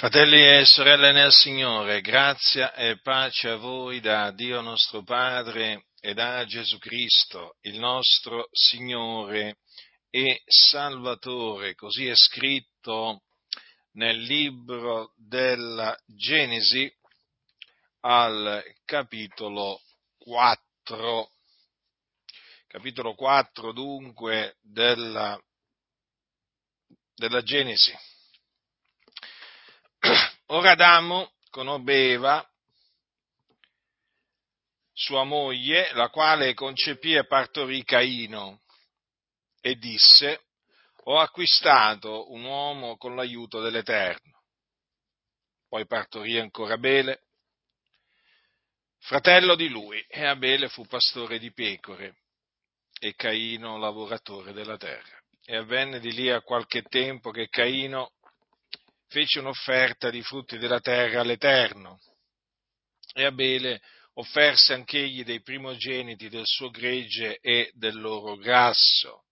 Fratelli e sorelle nel Signore, grazia e pace a voi da Dio nostro Padre e da Gesù Cristo, il nostro Signore e Salvatore. Così è scritto nel libro della Genesi al capitolo 4. Capitolo 4 dunque della, della Genesi. Ora Adamo conobbe Eva, sua moglie, la quale concepì e partorì Caino, e disse, ho acquistato un uomo con l'aiuto dell'Eterno. Poi partorì ancora Abele, fratello di lui, e Abele fu pastore di pecore, e Caino lavoratore della terra. E avvenne di lì a qualche tempo che Caino fece un'offerta di frutti della terra all'Eterno. E Abele offerse anch'egli dei primogeniti del suo gregge e del loro grasso.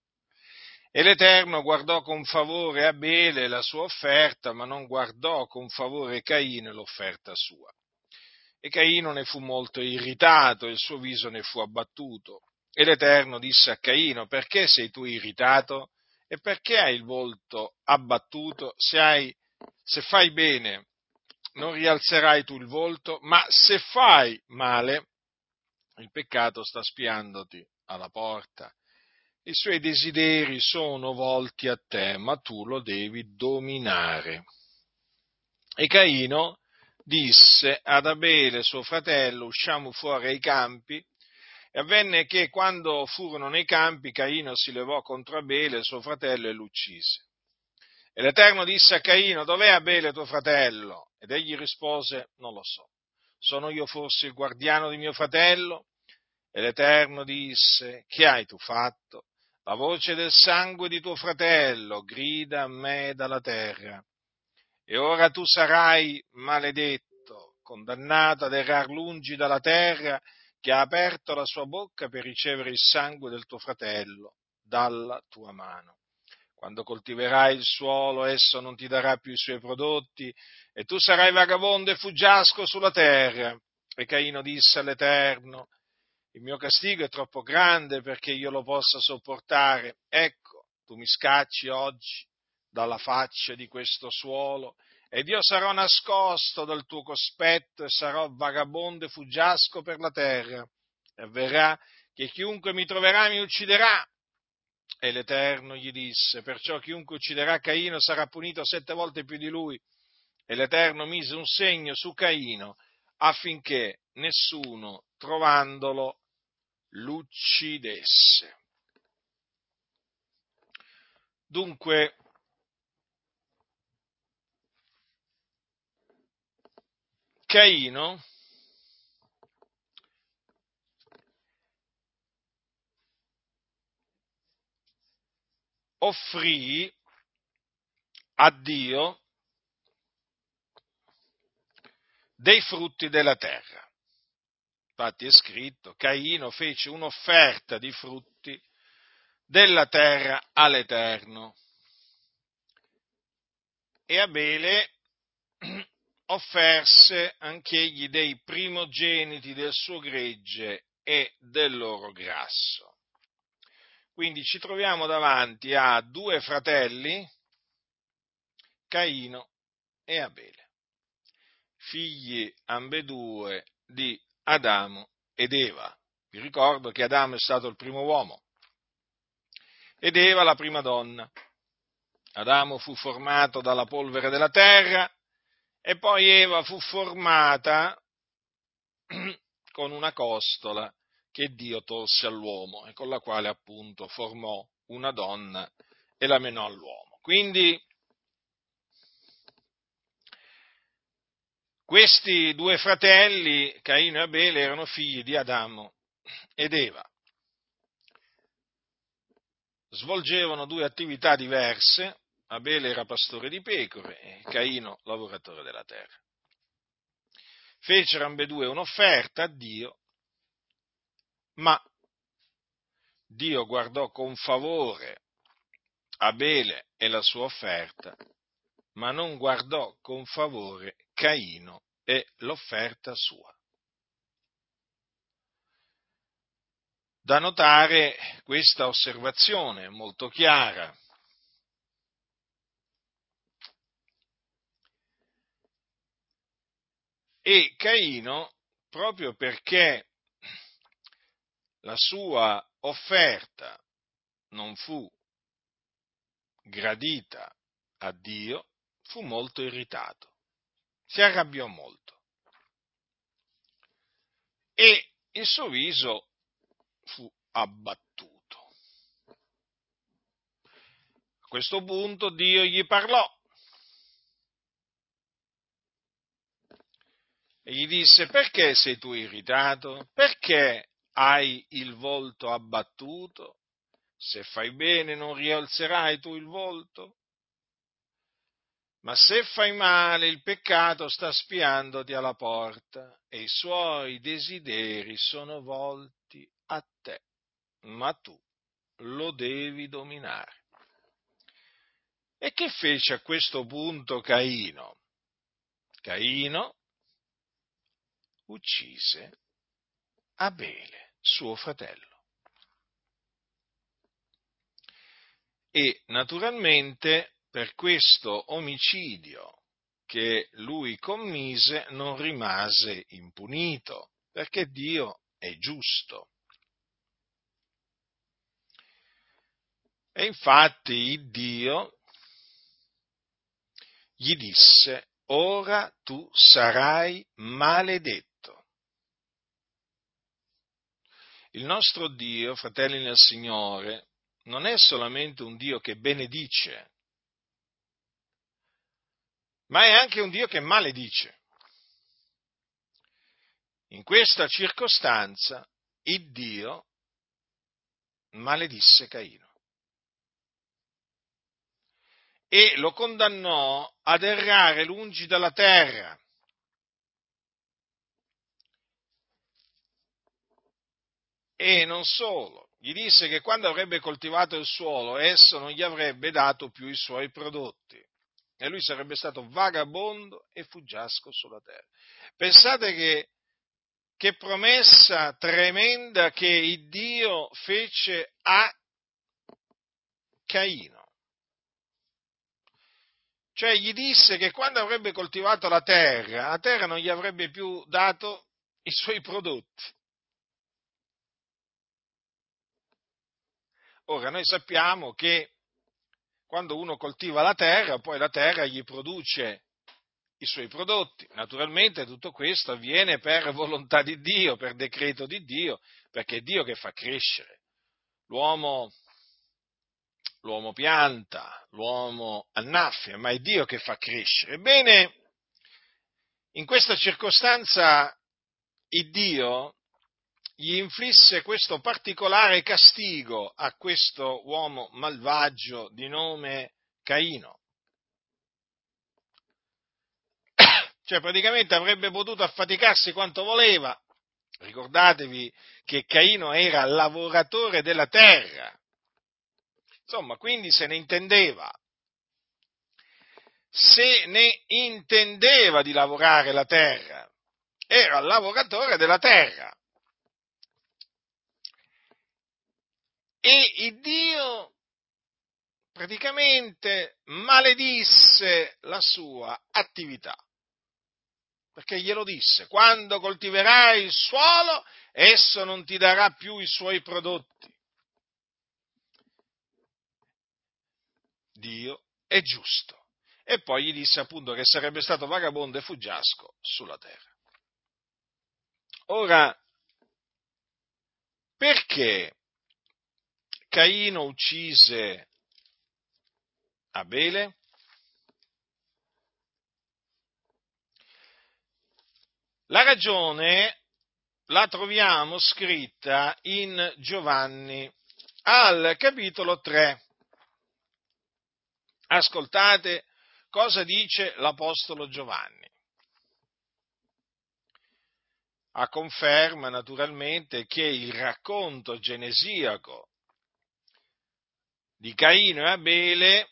E l'Eterno guardò con favore Abele la sua offerta, ma non guardò con favore Caino l'offerta sua. E Caino ne fu molto irritato, il suo viso ne fu abbattuto. E l'Eterno disse a Caino, perché sei tu irritato? E perché hai il volto abbattuto se hai se fai bene non rialzerai tu il volto, ma se fai male, il peccato sta spiandoti alla porta. I suoi desideri sono volti a te, ma tu lo devi dominare. E Caino disse ad Abele, suo fratello, usciamo fuori ai campi, e avvenne che quando furono nei campi, Caino si levò contro Abele, suo fratello, e l'uccise. E l'Eterno disse a Caino, dov'è Abele tuo fratello? Ed egli rispose, non lo so. Sono io forse il guardiano di mio fratello? E l'Eterno disse, che hai tu fatto? La voce del sangue di tuo fratello grida a me dalla terra. E ora tu sarai maledetto, condannato ad errar lungi dalla terra, che ha aperto la sua bocca per ricevere il sangue del tuo fratello dalla tua mano. Quando coltiverai il suolo, esso non ti darà più i suoi prodotti, e tu sarai vagabondo e fuggiasco sulla terra. E Caino disse all'Eterno, il mio castigo è troppo grande perché io lo possa sopportare. Ecco, tu mi scacci oggi dalla faccia di questo suolo, ed io sarò nascosto dal tuo cospetto e sarò vagabondo e fuggiasco per la terra. E avverrà che chiunque mi troverà mi ucciderà, e l'Eterno gli disse, perciò chiunque ucciderà Caino sarà punito sette volte più di lui. E l'Eterno mise un segno su Caino affinché nessuno, trovandolo, l'uccidesse. Dunque, Caino offrì a Dio dei frutti della terra. Infatti è scritto, Caino fece un'offerta di frutti della terra all'Eterno. E Abele offerse anch'egli dei primogeniti del suo gregge e del loro grasso. Quindi ci troviamo davanti a due fratelli, Caino e Abele, figli ambedue di Adamo ed Eva. Vi ricordo che Adamo è stato il primo uomo ed Eva la prima donna. Adamo fu formato dalla polvere della terra e poi Eva fu formata con una costola che Dio tolse all'uomo e con la quale appunto formò una donna e la menò all'uomo. Quindi questi due fratelli, Caino e Abele, erano figli di Adamo ed Eva. Svolgevano due attività diverse, Abele era pastore di pecore e Caino lavoratore della terra. Fecero ambedue un'offerta a Dio ma Dio guardò con favore Abele e la sua offerta, ma non guardò con favore Caino e l'offerta sua. Da notare questa osservazione molto chiara. E Caino, proprio perché la sua offerta non fu gradita a Dio, fu molto irritato, si arrabbiò molto e il suo viso fu abbattuto. A questo punto Dio gli parlò e gli disse perché sei tu irritato? Perché hai il volto abbattuto? Se fai bene non rialzerai tu il volto? Ma se fai male il peccato sta spiandoti alla porta e i suoi desideri sono volti a te, ma tu lo devi dominare. E che fece a questo punto Caino? Caino uccise Abele, suo fratello. e naturalmente per questo omicidio che lui commise non rimase impunito, perché Dio è giusto. E infatti Dio gli disse, ora tu sarai maledetto. Il nostro Dio, fratelli nel Signore, non è solamente un Dio che benedice, ma è anche un Dio che maledice. In questa circostanza il Dio maledisse Caino e lo condannò ad errare lungi dalla terra. E non solo, gli disse che quando avrebbe coltivato il suolo esso non gli avrebbe dato più i suoi prodotti e lui sarebbe stato vagabondo e fuggiasco sulla terra. Pensate che, che promessa tremenda che il Dio fece a Caino. Cioè gli disse che quando avrebbe coltivato la terra, la terra non gli avrebbe più dato i suoi prodotti. Ora, noi sappiamo che quando uno coltiva la terra, poi la terra gli produce i suoi prodotti. Naturalmente tutto questo avviene per volontà di Dio, per decreto di Dio, perché è Dio che fa crescere. L'uomo, l'uomo pianta, l'uomo annaffia, ma è Dio che fa crescere. Ebbene, in questa circostanza il Dio gli inflisse questo particolare castigo a questo uomo malvagio di nome Caino. Cioè praticamente avrebbe potuto affaticarsi quanto voleva. Ricordatevi che Caino era lavoratore della terra. Insomma, quindi se ne intendeva. Se ne intendeva di lavorare la terra. Era lavoratore della terra. E il Dio praticamente maledisse la sua attività. Perché glielo disse, quando coltiverai il suolo, esso non ti darà più i suoi prodotti. Dio è giusto. E poi gli disse appunto che sarebbe stato vagabondo e fuggiasco sulla terra. Ora, perché Caino uccise Abele? La ragione la troviamo scritta in Giovanni al capitolo 3. Ascoltate cosa dice l'Apostolo Giovanni. A conferma naturalmente che il racconto genesiaco di Caino e Abele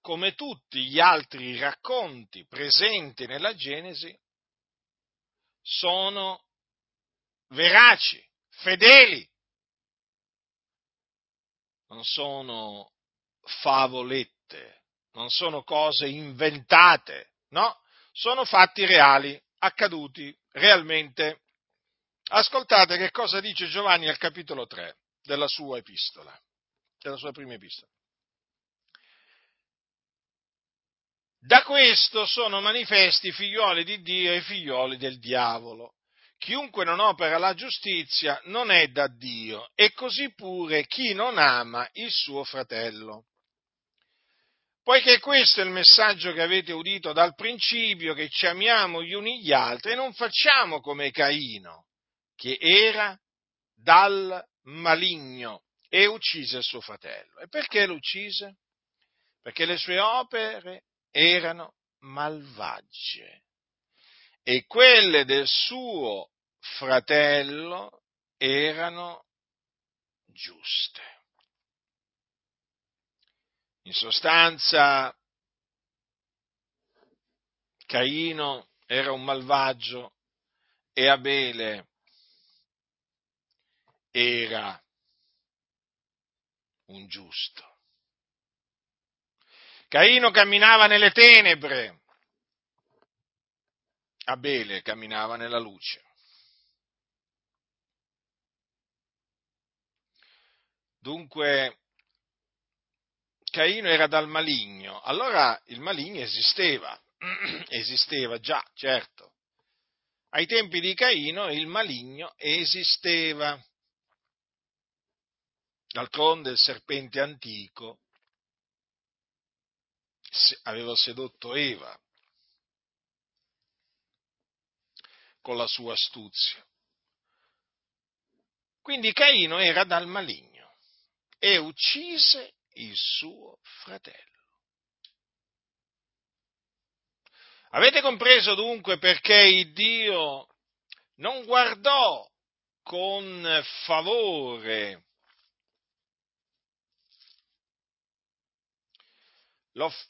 come tutti gli altri racconti presenti nella Genesi, sono veraci, fedeli, non sono favolette, non sono cose inventate, no, sono fatti reali, accaduti realmente. Ascoltate che cosa dice Giovanni al capitolo 3 della sua epistola, della sua prima epistola. Da questo sono manifesti i figlioli di Dio e i figlioli del diavolo. Chiunque non opera la giustizia non è da Dio e così pure chi non ama il suo fratello. Poiché questo è il messaggio che avete udito dal principio, che ci amiamo gli uni gli altri e non facciamo come Caino, che era dal maligno e uccise il suo fratello. E perché lo uccise? Perché le sue opere erano malvagie e quelle del suo fratello erano giuste. In sostanza, Caino era un malvagio e Abele era un giusto. Caino camminava nelle tenebre, Abele camminava nella luce. Dunque, Caino era dal maligno, allora il maligno esisteva, esisteva già, certo. Ai tempi di Caino il maligno esisteva. D'altronde il serpente antico aveva sedotto Eva con la sua astuzia. Quindi Caino era dal maligno e uccise il suo fratello. Avete compreso dunque perché il Dio non guardò con favore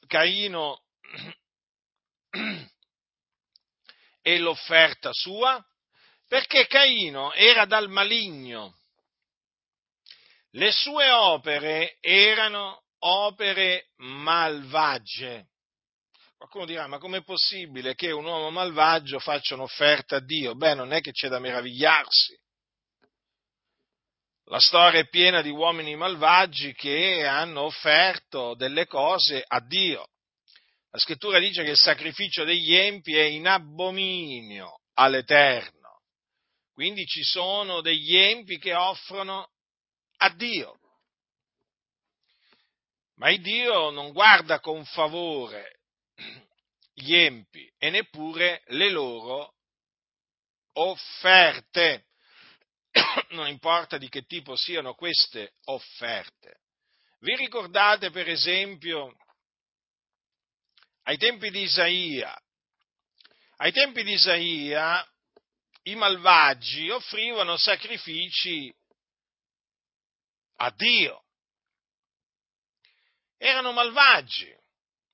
Caino e l'offerta sua? Perché Caino era dal maligno. Le sue opere erano opere malvagie. Qualcuno dirà, ma com'è possibile che un uomo malvagio faccia un'offerta a Dio? Beh, non è che c'è da meravigliarsi. La storia è piena di uomini malvagi che hanno offerto delle cose a Dio. La scrittura dice che il sacrificio degli empi è in abominio all'Eterno. Quindi ci sono degli empi che offrono a Dio. Ma il Dio non guarda con favore gli empi e neppure le loro offerte non importa di che tipo siano queste offerte. Vi ricordate per esempio ai tempi di Isaia? Ai tempi di Isaia i malvagi offrivano sacrifici a Dio. Erano malvagi,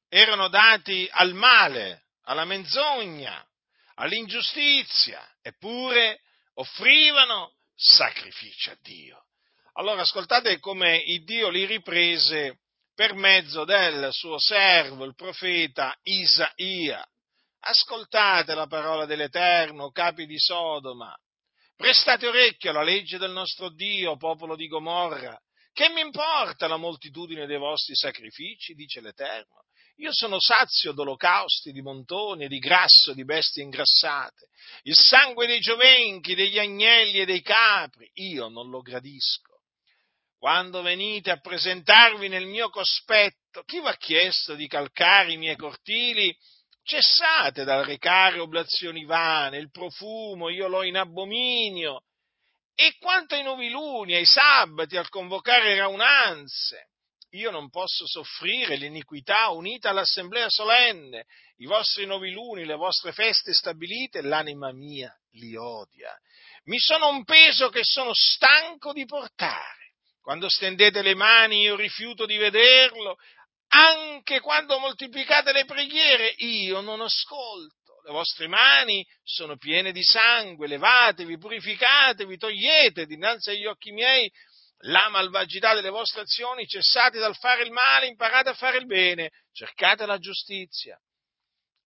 erano dati al male, alla menzogna, all'ingiustizia, eppure offrivano sacrifici a Dio. Allora ascoltate come il Dio li riprese per mezzo del suo servo, il profeta Isaia. Ascoltate la parola dell'Eterno, capi di Sodoma. Prestate orecchio alla legge del nostro Dio, popolo di Gomorra. Che mi importa la moltitudine dei vostri sacrifici, dice l'Eterno? Io sono sazio d'olocausti, di montoni di grasso di bestie ingrassate. Il sangue dei giovenchi, degli agnelli e dei capri, io non lo gradisco. Quando venite a presentarvi nel mio cospetto, chi vi ha chiesto di calcare i miei cortili? Cessate dal recare oblazioni vane, il profumo io l'ho in abominio. E quanto ai noviluni, ai sabati, al convocare raunanze, io non posso soffrire l'iniquità unita all'assemblea solenne, i vostri noviluni, le vostre feste stabilite, l'anima mia li odia. Mi sono un peso che sono stanco di portare. Quando stendete le mani io rifiuto di vederlo, anche quando moltiplicate le preghiere, io non ascolto. Le vostre mani sono piene di sangue, levatevi, purificatevi, togliete dinanzi agli occhi miei la malvagità delle vostre azioni, cessate dal fare il male, imparate a fare il bene, cercate la giustizia,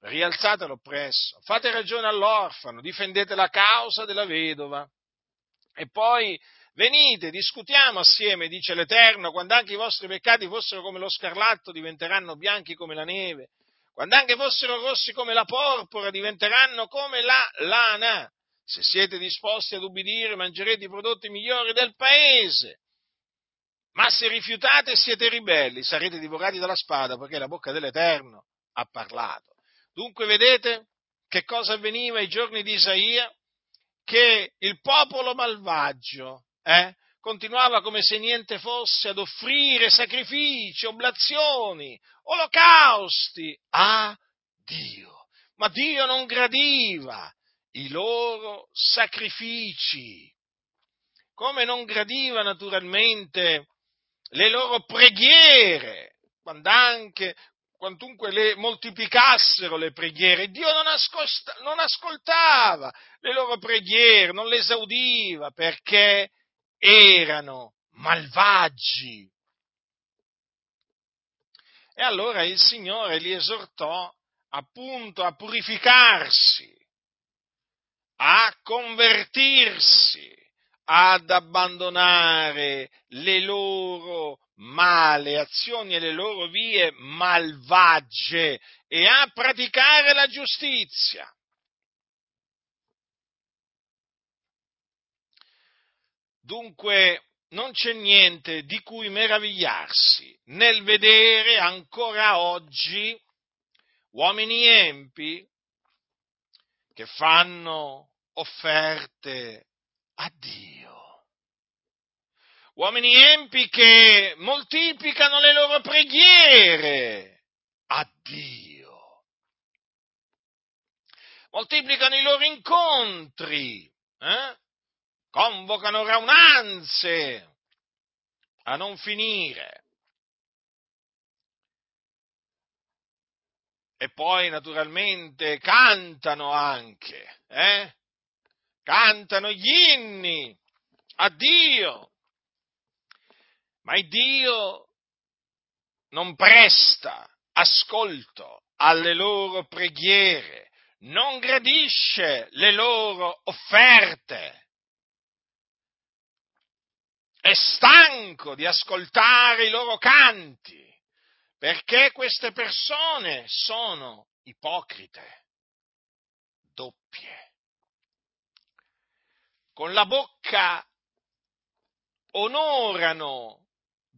rialzate l'oppresso, fate ragione all'orfano, difendete la causa della vedova. E poi venite, discutiamo assieme, dice l'Eterno, quando anche i vostri peccati fossero come lo scarlatto, diventeranno bianchi come la neve, quando anche fossero rossi come la porpora, diventeranno come la lana. Se siete disposti ad ubbidire, mangerete i prodotti migliori del paese. Ma se rifiutate e siete ribelli, sarete divorati dalla spada, perché la bocca dell'Eterno ha parlato. Dunque vedete che cosa avveniva ai giorni di Isaia? Che il popolo malvagio eh, continuava come se niente fosse ad offrire sacrifici, oblazioni, olocausti a Dio. Ma Dio non gradiva i loro sacrifici, come non gradiva naturalmente le loro preghiere, quando anche, quantunque le moltiplicassero le preghiere, Dio non, ascolta, non ascoltava le loro preghiere, non le esaudiva perché erano malvagi. E allora il Signore li esortò appunto a purificarsi, a convertirsi, ad abbandonare le loro male azioni e le loro vie malvagie e a praticare la giustizia. Dunque non c'è niente di cui meravigliarsi nel vedere ancora oggi uomini empi che fanno offerte a Dio. Uomini empi che moltiplicano le loro preghiere a Dio. Moltiplicano i loro incontri, eh? convocano raunanze a non finire. E poi naturalmente cantano anche, eh? Cantano gli inni a Dio, ma il Dio non presta ascolto alle loro preghiere, non gradisce le loro offerte. È stanco di ascoltare i loro canti, perché queste persone sono ipocrite, doppie con la bocca onorano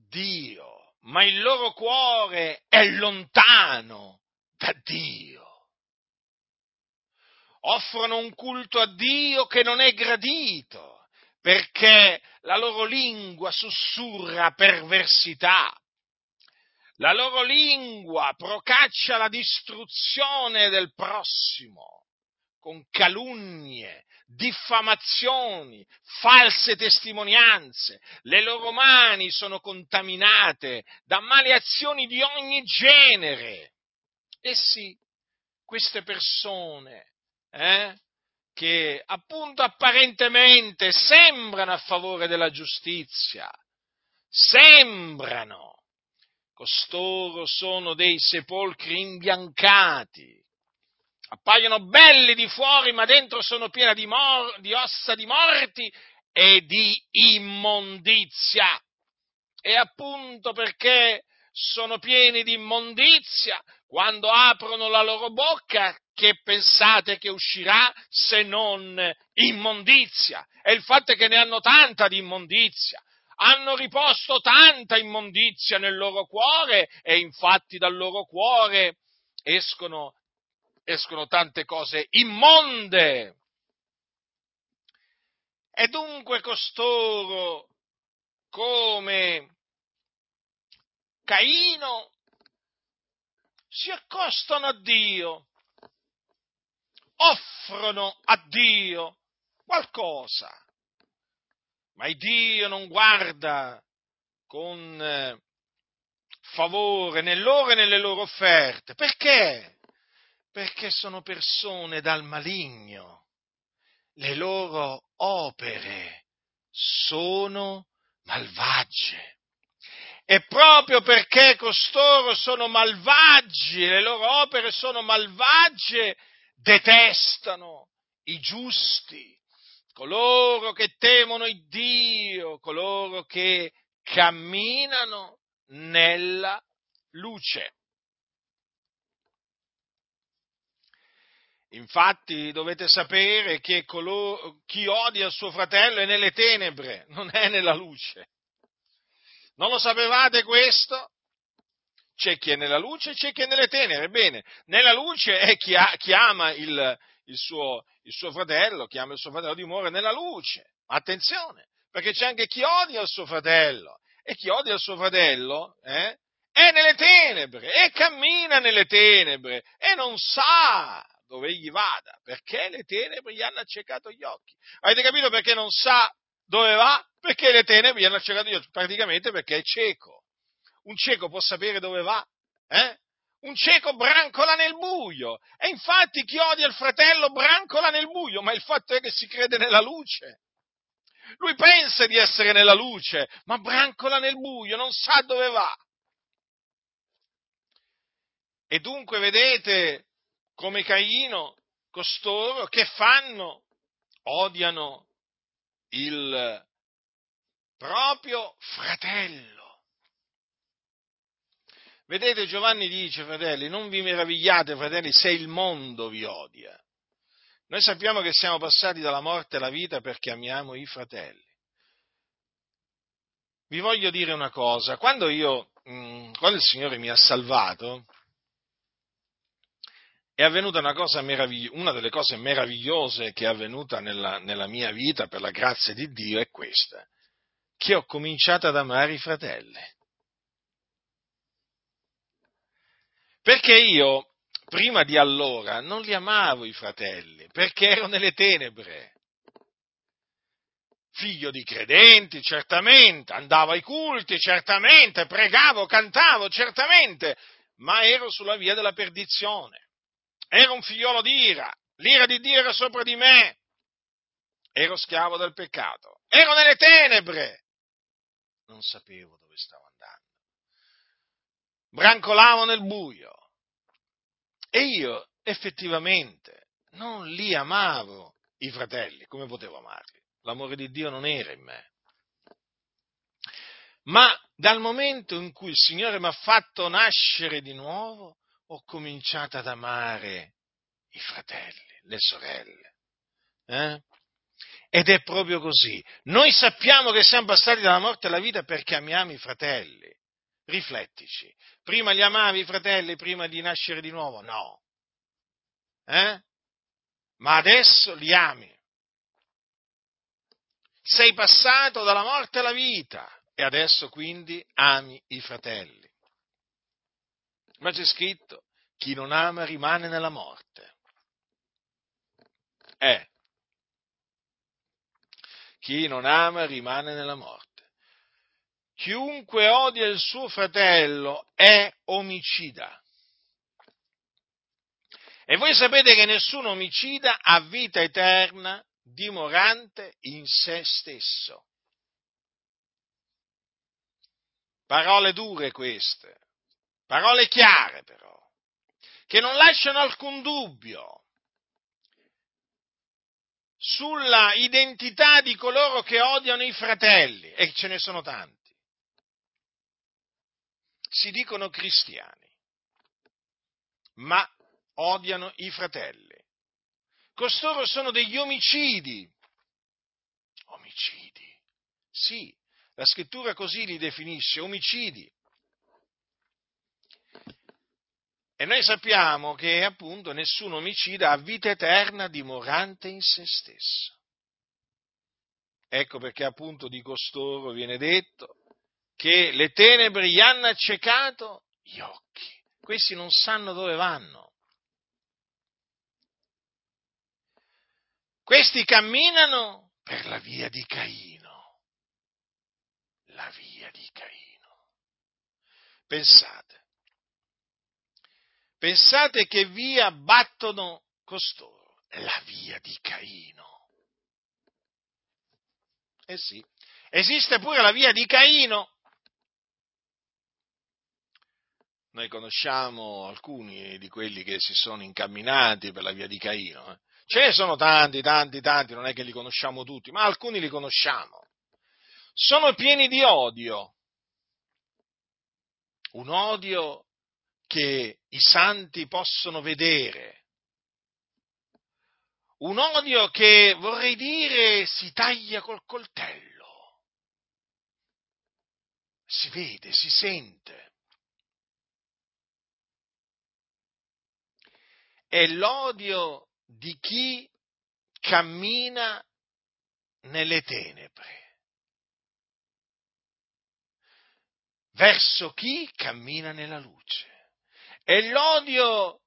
Dio, ma il loro cuore è lontano da Dio. Offrono un culto a Dio che non è gradito, perché la loro lingua sussurra perversità. La loro lingua procaccia la distruzione del prossimo con calunnie, diffamazioni, false testimonianze, le loro mani sono contaminate da male azioni di ogni genere. E sì, queste persone, eh, che appunto apparentemente sembrano a favore della giustizia, sembrano, costoro sono dei sepolcri imbiancati, appaiono belli di fuori, ma dentro sono pieni di, mor- di ossa di morti e di immondizia. E appunto perché sono pieni di immondizia, quando aprono la loro bocca, che pensate che uscirà se non immondizia? E il fatto è che ne hanno tanta di immondizia, hanno riposto tanta immondizia nel loro cuore e infatti dal loro cuore escono escono tante cose immonde. E dunque costoro, come Caino, si accostano a Dio, offrono a Dio qualcosa, ma il Dio non guarda con favore né loro e nelle loro offerte. Perché? Perché sono persone dal maligno. Le loro opere sono malvagie. E proprio perché costoro sono malvagi, le loro opere sono malvagie, detestano i giusti, coloro che temono il Dio, coloro che camminano nella luce. Infatti dovete sapere che coloro, chi odia il suo fratello è nelle tenebre, non è nella luce. Non lo sapevate questo? C'è chi è nella luce e c'è chi è nelle tenebre. Ebbene, nella luce è chi, ha, chi ama il, il, suo, il, suo, fratello, chi ama il suo fratello dimora nella luce. Attenzione, perché c'è anche chi odia il suo fratello. E chi odia il suo fratello eh, è nelle tenebre e cammina nelle tenebre e non sa dove egli vada, perché le tenebre gli hanno accecato gli occhi. Avete capito perché non sa dove va? Perché le tenebre gli hanno accecato gli occhi, praticamente perché è cieco. Un cieco può sapere dove va? Eh? Un cieco brancola nel buio. E infatti chi odia il fratello brancola nel buio, ma il fatto è che si crede nella luce. Lui pensa di essere nella luce, ma brancola nel buio, non sa dove va. E dunque vedete come Caino, costoro che fanno, odiano il proprio fratello. Vedete, Giovanni dice, fratelli, non vi meravigliate, fratelli, se il mondo vi odia. Noi sappiamo che siamo passati dalla morte alla vita perché amiamo i fratelli. Vi voglio dire una cosa, quando io, mm, quando il Signore mi ha salvato, è avvenuta una, cosa una delle cose meravigliose che è avvenuta nella, nella mia vita per la grazia di Dio è questa, che ho cominciato ad amare i fratelli. Perché io, prima di allora, non li amavo i fratelli, perché ero nelle tenebre. Figlio di credenti, certamente, andavo ai culti, certamente, pregavo, cantavo, certamente, ma ero sulla via della perdizione ero un figliolo d'ira, l'ira di Dio era sopra di me, ero schiavo del peccato, ero nelle tenebre, non sapevo dove stavo andando, brancolavo nel buio. E io effettivamente non li amavo i fratelli, come potevo amarli? L'amore di Dio non era in me. Ma dal momento in cui il Signore mi ha fatto nascere di nuovo, ho cominciato ad amare i fratelli, le sorelle. Eh? Ed è proprio così. Noi sappiamo che siamo passati dalla morte alla vita perché amiamo i fratelli. Riflettici. Prima li amavi i fratelli prima di nascere di nuovo? No. Eh? Ma adesso li ami. Sei passato dalla morte alla vita e adesso quindi ami i fratelli ma c'è scritto, chi non ama rimane nella morte. Eh, chi non ama rimane nella morte. Chiunque odia il suo fratello è omicida. E voi sapete che nessun omicida ha vita eterna dimorante in se stesso. Parole dure queste. Parole chiare però, che non lasciano alcun dubbio sulla identità di coloro che odiano i fratelli, e ce ne sono tanti. Si dicono cristiani, ma odiano i fratelli. Costoro sono degli omicidi. Omicidi. Sì, la scrittura così li definisce, omicidi. E noi sappiamo che appunto nessun omicida ha vita eterna dimorante in se stesso. Ecco perché appunto di costoro viene detto che le tenebre gli hanno accecato gli occhi. Questi non sanno dove vanno. Questi camminano per la via di Caino. La via di Caino Pensate. Pensate che via battono costoro? La via di Caino. Eh sì, esiste pure la via di Caino. Noi conosciamo alcuni di quelli che si sono incamminati per la via di Caino. Eh. Ce ne sono tanti, tanti, tanti, non è che li conosciamo tutti, ma alcuni li conosciamo. Sono pieni di odio. Un odio che i santi possono vedere. Un odio che vorrei dire si taglia col coltello. Si vede, si sente. È l'odio di chi cammina nelle tenebre. Verso chi cammina nella luce. È l'odio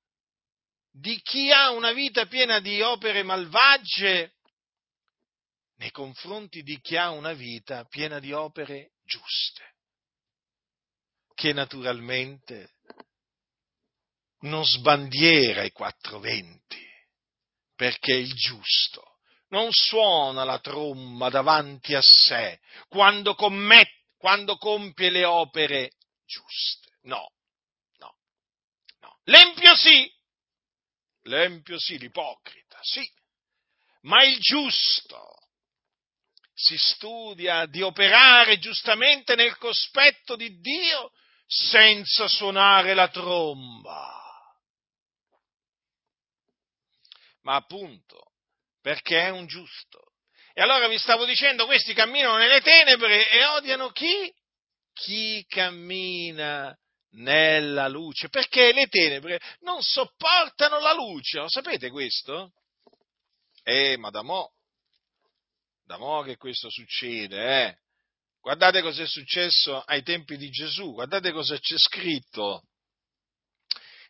di chi ha una vita piena di opere malvagie nei confronti di chi ha una vita piena di opere giuste, che naturalmente non sbandiera i quattro venti, perché il giusto non suona la tromba davanti a sé quando, commette, quando compie le opere giuste. No, L'empio sì, l'empio sì, l'ipocrita sì, ma il giusto si studia di operare giustamente nel cospetto di Dio senza suonare la tromba. Ma appunto, perché è un giusto. E allora vi stavo dicendo, questi camminano nelle tenebre e odiano chi? Chi cammina nella luce, perché le tenebre non sopportano la luce, lo sapete questo? Eh, ma da mo', da mo' che questo succede, eh? Guardate cosa è successo ai tempi di Gesù, guardate cosa c'è scritto.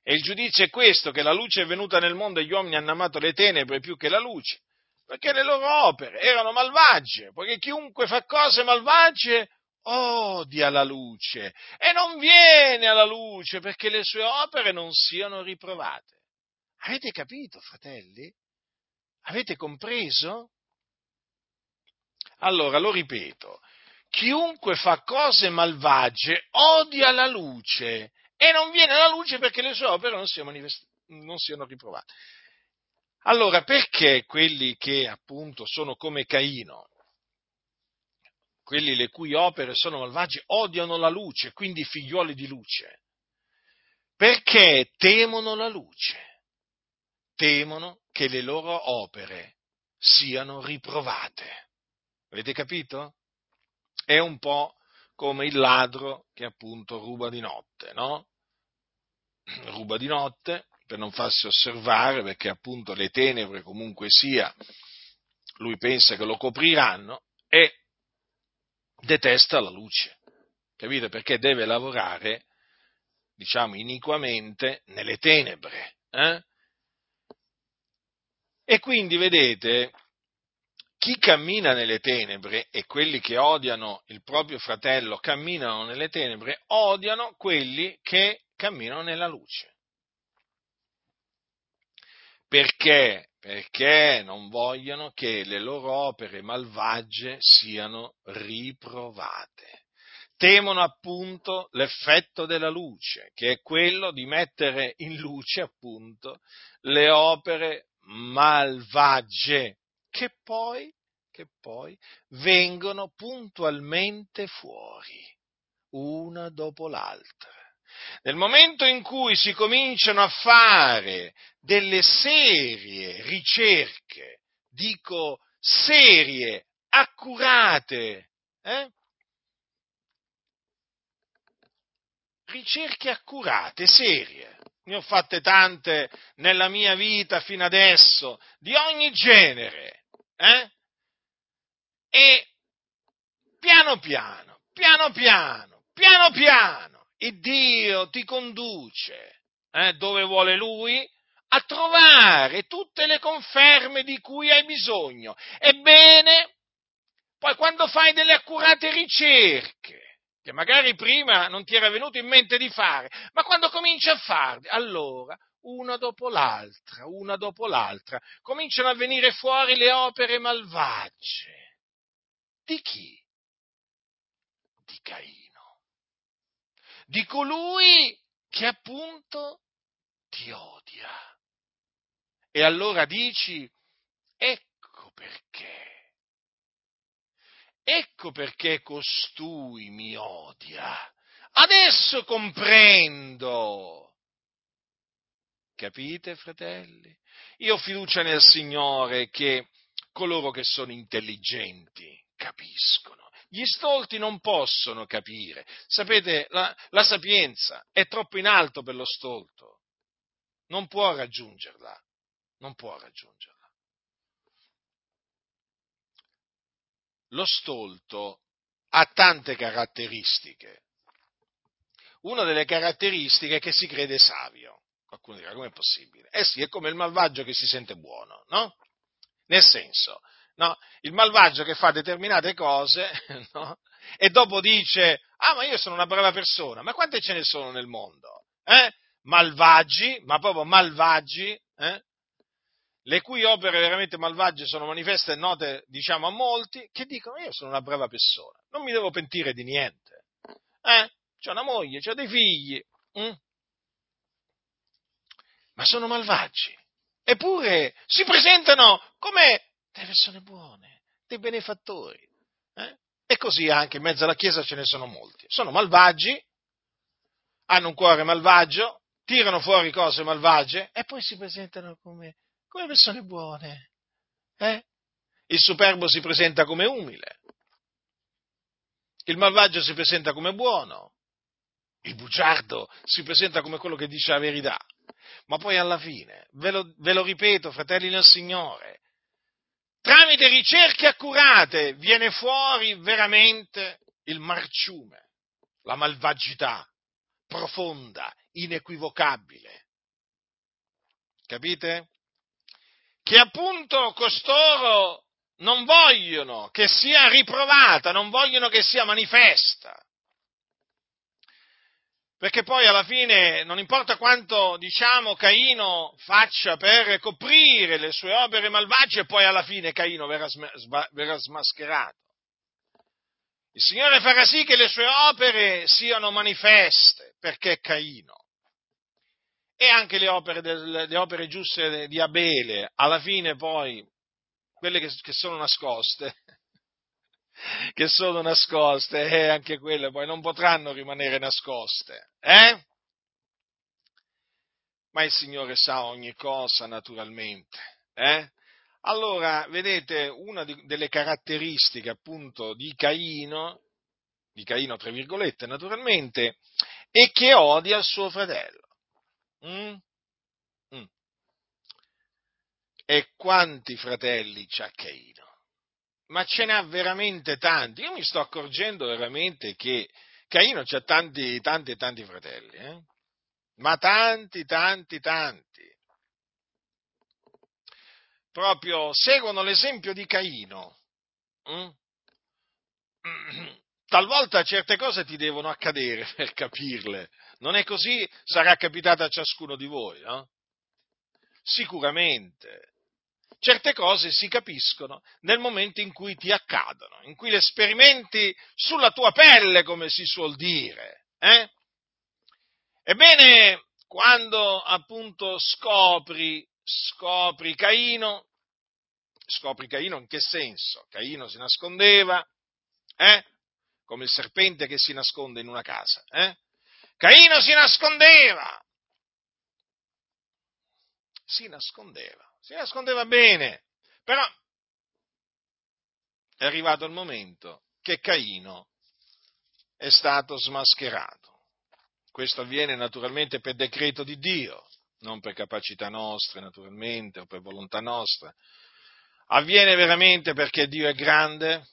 E il giudizio è questo, che la luce è venuta nel mondo e gli uomini hanno amato le tenebre più che la luce, perché le loro opere erano malvagie, poiché chiunque fa cose malvagie odia la luce e non viene alla luce perché le sue opere non siano riprovate. Avete capito, fratelli? Avete compreso? Allora, lo ripeto, chiunque fa cose malvagie odia la luce e non viene alla luce perché le sue opere non siano, manifest- non siano riprovate. Allora, perché quelli che appunto sono come Caino quelli le cui opere sono malvagie, odiano la luce, quindi figliuoli di luce, perché temono la luce, temono che le loro opere siano riprovate. Avete capito? È un po' come il ladro che appunto ruba di notte, no? Ruba di notte per non farsi osservare, perché appunto le tenebre comunque sia, lui pensa che lo copriranno e detesta la luce, capite? Perché deve lavorare, diciamo, iniquamente nelle tenebre. Eh? E quindi, vedete, chi cammina nelle tenebre e quelli che odiano il proprio fratello camminano nelle tenebre, odiano quelli che camminano nella luce. Perché? Perché non vogliono che le loro opere malvagie siano riprovate. Temono appunto l'effetto della luce, che è quello di mettere in luce appunto le opere malvagie, che poi, che poi vengono puntualmente fuori, una dopo l'altra. Nel momento in cui si cominciano a fare delle serie ricerche, dico serie, accurate, eh? ricerche accurate, serie. Ne ho fatte tante nella mia vita fino adesso, di ogni genere. Eh? E piano piano, piano piano, piano piano, il Dio ti conduce eh, dove vuole Lui a trovare tutte le conferme di cui hai bisogno. Ebbene, poi quando fai delle accurate ricerche, che magari prima non ti era venuto in mente di fare, ma quando cominci a farli, allora una dopo l'altra, una dopo l'altra, cominciano a venire fuori le opere malvagie. Di chi? Di Caino. Di colui che appunto ti odia. E allora dici, ecco perché. Ecco perché costui mi odia. Adesso comprendo Capite, fratelli? Io ho fiducia nel Signore che coloro che sono intelligenti capiscono. Gli stolti non possono capire. Sapete, la, la sapienza è troppo in alto per lo stolto. Non può raggiungerla. Non può raggiungerla. Lo stolto ha tante caratteristiche. Una delle caratteristiche è che si crede savio. Qualcuno dirà, com'è possibile? Eh sì, è come il malvagio che si sente buono, no? Nel senso, no? Il malvagio che fa determinate cose, no? E dopo dice, ah, ma io sono una brava persona, ma quante ce ne sono nel mondo? Eh? Malvagi, ma proprio malvagi, eh? le cui opere veramente malvagie sono manifeste e note, diciamo, a molti, che dicono io sono una brava persona, non mi devo pentire di niente. Eh? C'ho una moglie, c'ho dei figli, hm? ma sono malvagi. Eppure si presentano come delle persone buone, dei benefattori. Eh? E così anche in mezzo alla Chiesa ce ne sono molti. Sono malvagi, hanno un cuore malvagio, tirano fuori cose malvagie e poi si presentano come, come persone buone. Eh? Il superbo si presenta come umile, il malvagio si presenta come buono, il bugiardo si presenta come quello che dice la verità ma poi alla fine, ve lo, ve lo ripeto, fratelli nel Signore, tramite ricerche accurate viene fuori veramente il marciume, la malvagità profonda, inequivocabile. Capite? Che appunto costoro non vogliono che sia riprovata, non vogliono che sia manifesta perché poi alla fine non importa quanto, diciamo, Caino faccia per coprire le sue opere malvagie, poi alla fine Caino verrà, sma- verrà smascherato. Il Signore farà sì che le sue opere siano manifeste, perché è Caino. E anche le opere, del, le opere giuste di Abele, alla fine poi, quelle che, che sono nascoste, che sono nascoste, e eh, anche quelle poi non potranno rimanere nascoste, eh? Ma il Signore sa ogni cosa, naturalmente, eh? Allora, vedete, una di, delle caratteristiche appunto di Caino, di Caino tra virgolette naturalmente, è che odia il suo fratello. Mm? Mm. E quanti fratelli c'ha Caino? Ma ce n'ha veramente tanti. Io mi sto accorgendo veramente che Caino ha tanti, tanti tanti fratelli, eh? ma tanti, tanti, tanti. Proprio seguono l'esempio di Caino. Mm? Talvolta certe cose ti devono accadere per capirle. Non è così? Sarà capitata a ciascuno di voi, no? Sicuramente certe cose si capiscono nel momento in cui ti accadono, in cui le sperimenti sulla tua pelle, come si suol dire. Eh? Ebbene, quando appunto scopri, scopri Caino, scopri Caino in che senso? Caino si nascondeva, eh? come il serpente che si nasconde in una casa. Eh? Caino si nascondeva, si nascondeva si nascondeva bene, però è arrivato il momento che Caino è stato smascherato. Questo avviene naturalmente per decreto di Dio, non per capacità nostre naturalmente o per volontà nostra. Avviene veramente perché Dio è grande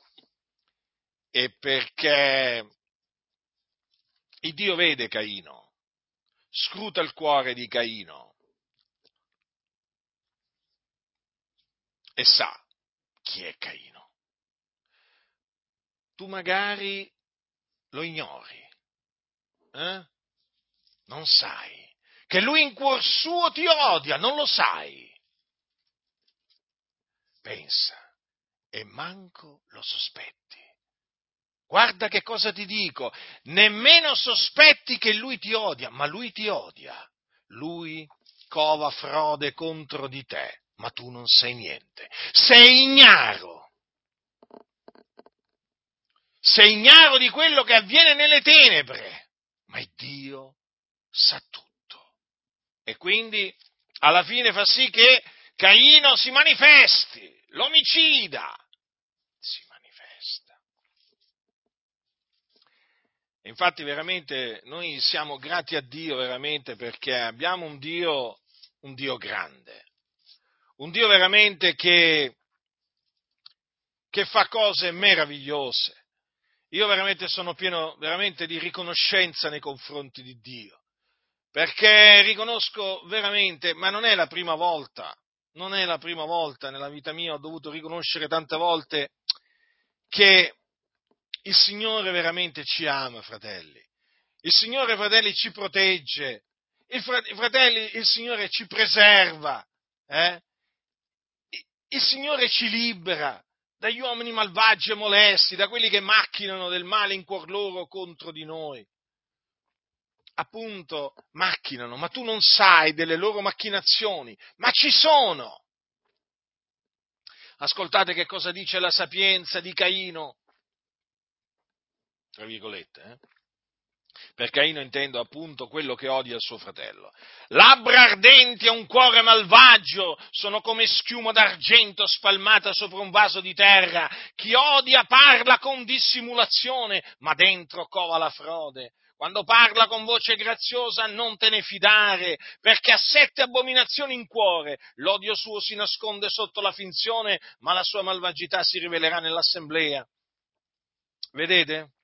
e perché il Dio vede Caino, scruta il cuore di Caino e sa chi è Caino. Tu magari lo ignori? Eh? Non sai che lui in cuor suo ti odia, non lo sai. Pensa, e manco lo sospetti. Guarda che cosa ti dico, nemmeno sospetti che lui ti odia, ma lui ti odia. Lui cova frode contro di te, ma tu non sai niente. Sei ignaro. Sei ignaro di quello che avviene nelle tenebre, ma Dio sa tutto. E quindi alla fine fa sì che Caino si manifesti, l'omicida si manifesta. Infatti veramente noi siamo grati a Dio veramente perché abbiamo un Dio, un Dio grande, un Dio veramente che, che fa cose meravigliose. Io veramente sono pieno veramente di riconoscenza nei confronti di Dio perché riconosco veramente, ma non è la prima volta, non è la prima volta nella vita mia, ho dovuto riconoscere tante volte che il Signore veramente ci ama, fratelli. Il Signore, fratelli, ci protegge. Il fratelli, il Signore ci preserva. Eh? Il Signore ci libera dagli uomini malvagi e molesti, da quelli che macchinano del male in cuor loro contro di noi appunto macchinano, ma tu non sai delle loro macchinazioni, ma ci sono. Ascoltate che cosa dice la sapienza di Caino, tra virgolette, eh? Per Caino intendo appunto quello che odia il suo fratello. Labbra ardenti e un cuore malvagio sono come schiuma d'argento spalmata sopra un vaso di terra. Chi odia parla con dissimulazione, ma dentro cova la frode. Quando parla con voce graziosa non te ne fidare, perché ha sette abominazioni in cuore. L'odio suo si nasconde sotto la finzione, ma la sua malvagità si rivelerà nell'assemblea. Vedete?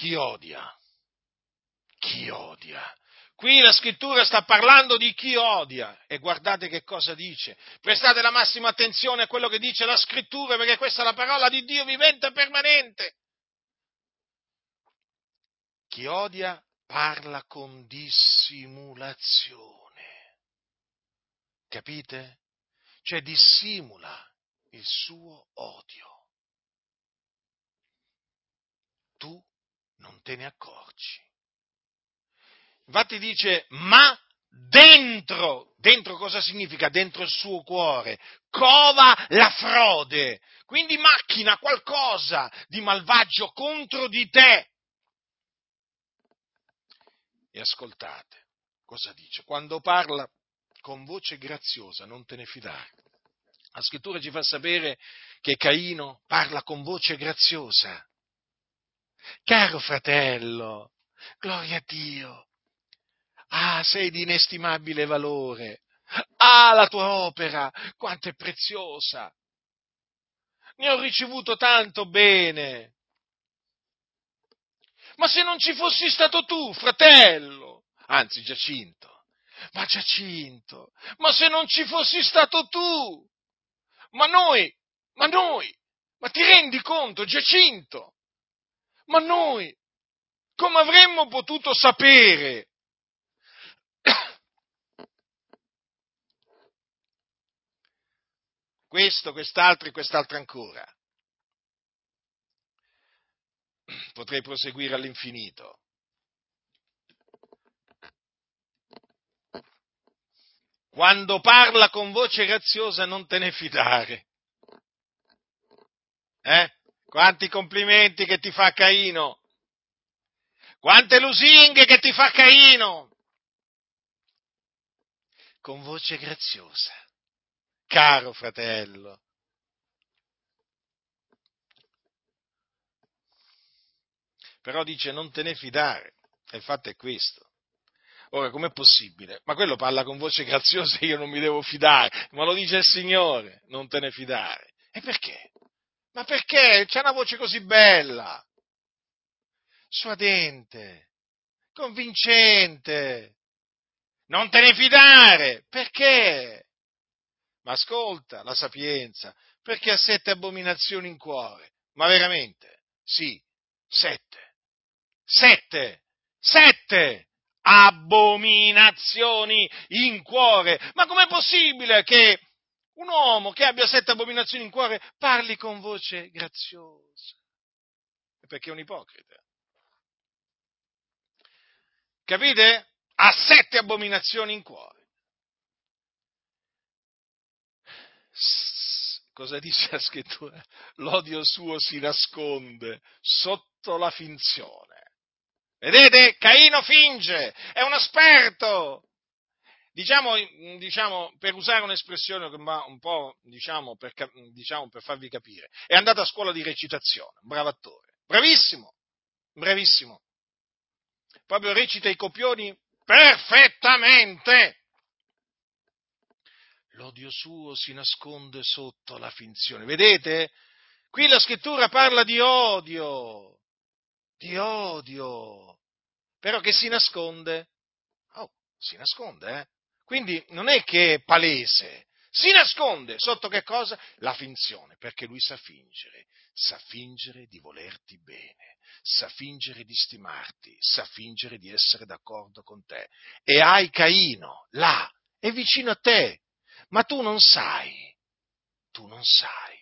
Chi odia? Chi odia? Qui la scrittura sta parlando di chi odia e guardate che cosa dice. Prestate la massima attenzione a quello che dice la scrittura perché questa è la parola di Dio vivente e permanente. Chi odia parla con dissimulazione. Capite? Cioè dissimula il suo odio. Tu non te ne accorgi. Infatti dice, ma dentro, dentro cosa significa? Dentro il suo cuore, cova la frode, quindi macchina qualcosa di malvagio contro di te. E ascoltate cosa dice. Quando parla con voce graziosa non te ne fidare. La scrittura ci fa sapere che Caino parla con voce graziosa. Caro fratello, gloria a Dio. Ah, sei di inestimabile valore. Ah, la tua opera, quanto è preziosa. Ne ho ricevuto tanto bene. Ma se non ci fossi stato tu, fratello, anzi Giacinto, ma Giacinto, ma se non ci fossi stato tu, ma noi, ma noi, ma ti rendi conto, Giacinto, ma noi, come avremmo potuto sapere? Questo, quest'altro e quest'altro ancora. potrei proseguire all'infinito. Quando parla con voce graziosa non te ne fidare. Eh? Quanti complimenti che ti fa Caino. Quante lusinghe che ti fa Caino. Con voce graziosa. Caro fratello, però dice non te ne fidare, e il fatto è questo. Ora, com'è possibile? Ma quello parla con voce graziosa io non mi devo fidare, ma lo dice il Signore, non te ne fidare. E perché? Ma perché? C'è una voce così bella, suadente, convincente. Non te ne fidare! Perché? Ma ascolta la sapienza, perché ha sette abominazioni in cuore Ma veramente? Sì, sette. Sette. Sette abominazioni in cuore. Ma com'è possibile che un uomo che abbia sette abominazioni in cuore parli con voce graziosa? Perché è un ipocrita. Capite? Ha sette abominazioni in cuore. Cosa dice la scrittura? L'odio suo si nasconde sotto la finzione. Vedete? Caino finge, è un esperto. Diciamo, diciamo, per usare un'espressione un po', diciamo per, diciamo, per farvi capire, è andato a scuola di recitazione, bravo attore, bravissimo, bravissimo. Proprio recita i copioni perfettamente. L'odio suo si nasconde sotto la finzione. Vedete? Qui la scrittura parla di odio, di odio, però che si nasconde? Oh, si nasconde, eh? Quindi non è che è palese, si nasconde sotto che cosa? La finzione, perché lui sa fingere, sa fingere di volerti bene, sa fingere di stimarti, sa fingere di essere d'accordo con te. E hai Caino, là, è vicino a te, ma tu non sai, tu non sai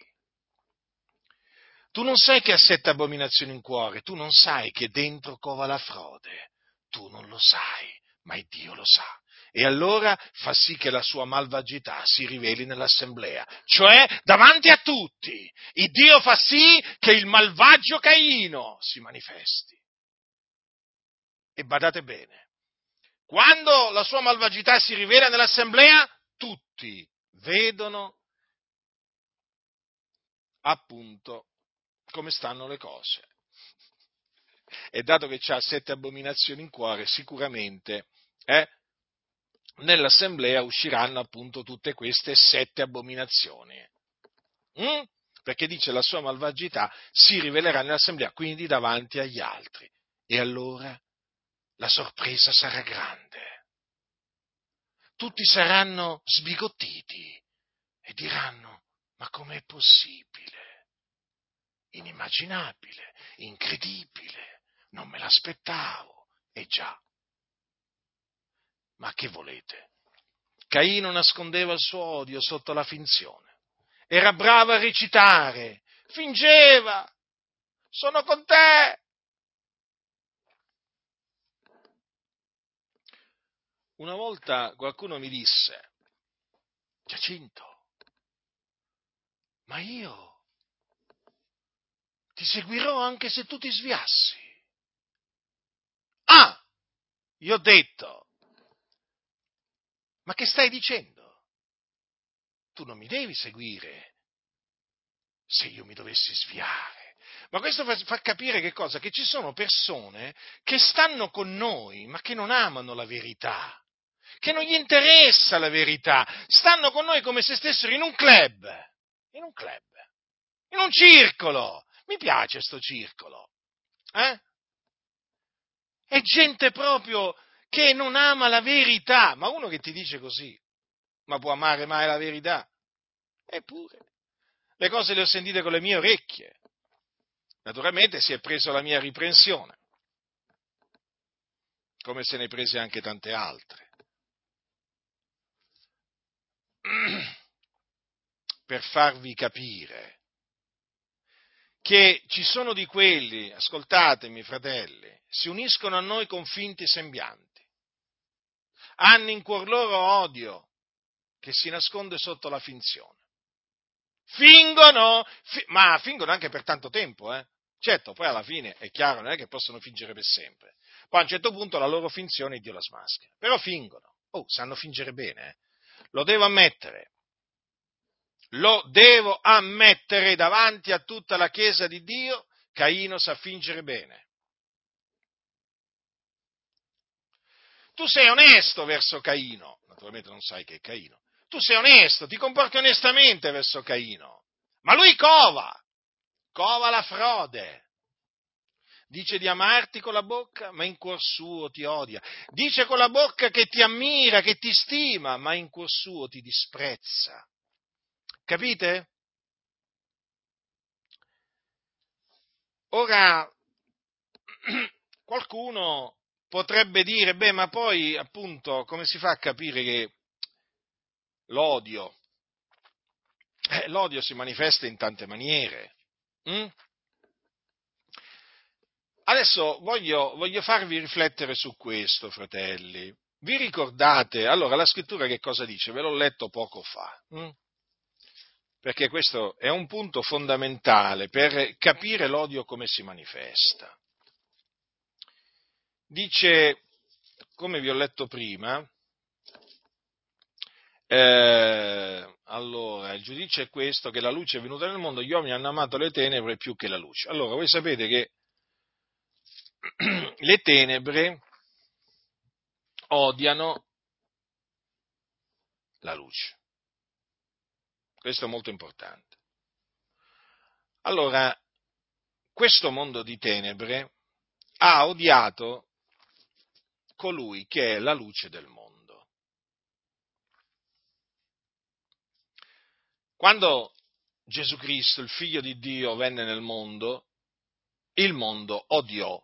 tu non sai che ha sette abominazioni in cuore, tu non sai che dentro cova la frode, tu non lo sai, ma Dio lo sa. E allora fa sì che la sua malvagità si riveli nell'assemblea, cioè davanti a tutti. Il Dio fa sì che il malvagio Caino si manifesti. E badate bene, quando la sua malvagità si rivela nell'assemblea, tutti vedono appunto come stanno le cose. E dato che ha sette abominazioni in cuore, sicuramente eh, nell'assemblea usciranno appunto tutte queste sette abominazioni. Mm? Perché dice la sua malvagità si rivelerà nell'assemblea, quindi davanti agli altri. E allora la sorpresa sarà grande. Tutti saranno sbigottiti e diranno, ma com'è possibile? inimmaginabile, incredibile, non me l'aspettavo, e già. Ma che volete? Caino nascondeva il suo odio sotto la finzione, era bravo a recitare, fingeva, sono con te. Una volta qualcuno mi disse, Giacinto, ma io ti seguirò anche se tu ti sviassi. Ah, io ho detto, ma che stai dicendo? Tu non mi devi seguire se io mi dovessi sviare. Ma questo fa, fa, capire che cosa? Che ci sono persone che stanno con noi, ma che non amano la verità, che non gli interessa la verità, stanno con noi come se stessero in un club, in un club, in un circolo, mi piace sto circolo. Eh? È gente proprio che non ama la verità. Ma uno che ti dice così, ma può amare mai la verità? Eppure, le cose le ho sentite con le mie orecchie. Naturalmente si è preso la mia riprensione, come se ne prese anche tante altre. Per farvi capire che ci sono di quelli, ascoltatemi fratelli, si uniscono a noi con finti sembianti, hanno in cuor loro odio che si nasconde sotto la finzione. Fingono, fi- ma fingono anche per tanto tempo, eh? Certo, poi alla fine è chiaro, non è che possono fingere per sempre. Poi a un certo punto la loro finzione Dio la smaschera. Però fingono. Oh, sanno fingere bene, eh? Lo devo ammettere lo devo ammettere davanti a tutta la Chiesa di Dio, Caino sa fingere bene. Tu sei onesto verso Caino, naturalmente non sai che è Caino, tu sei onesto, ti comporti onestamente verso Caino, ma lui cova, cova la frode. Dice di amarti con la bocca, ma in cuor suo ti odia. Dice con la bocca che ti ammira, che ti stima, ma in cuor suo ti disprezza. Capite? ora, qualcuno potrebbe dire, beh, ma poi appunto come si fa a capire che l'odio, eh, l'odio si manifesta in tante maniere. Hm? Adesso voglio, voglio, farvi riflettere su questo, fratelli. Vi ricordate, allora la scrittura che cosa dice? Ve l'ho letto poco fa. Hm? Perché questo è un punto fondamentale per capire l'odio come si manifesta. Dice, come vi ho letto prima, eh, allora, il giudizio è questo, che la luce è venuta nel mondo, gli uomini hanno amato le tenebre più che la luce. Allora, voi sapete che le tenebre odiano la luce. Questo è molto importante. Allora, questo mondo di tenebre ha odiato colui che è la luce del mondo. Quando Gesù Cristo, il figlio di Dio, venne nel mondo, il mondo odiò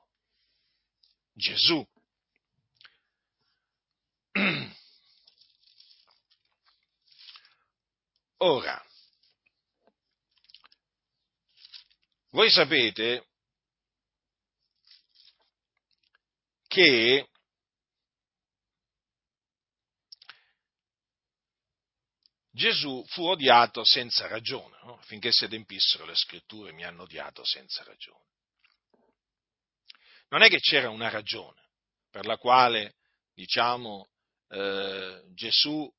Gesù. Ora, voi sapete che Gesù fu odiato senza ragione, no? finché si adempissero le scritture mi hanno odiato senza ragione. Non è che c'era una ragione per la quale, diciamo, eh, Gesù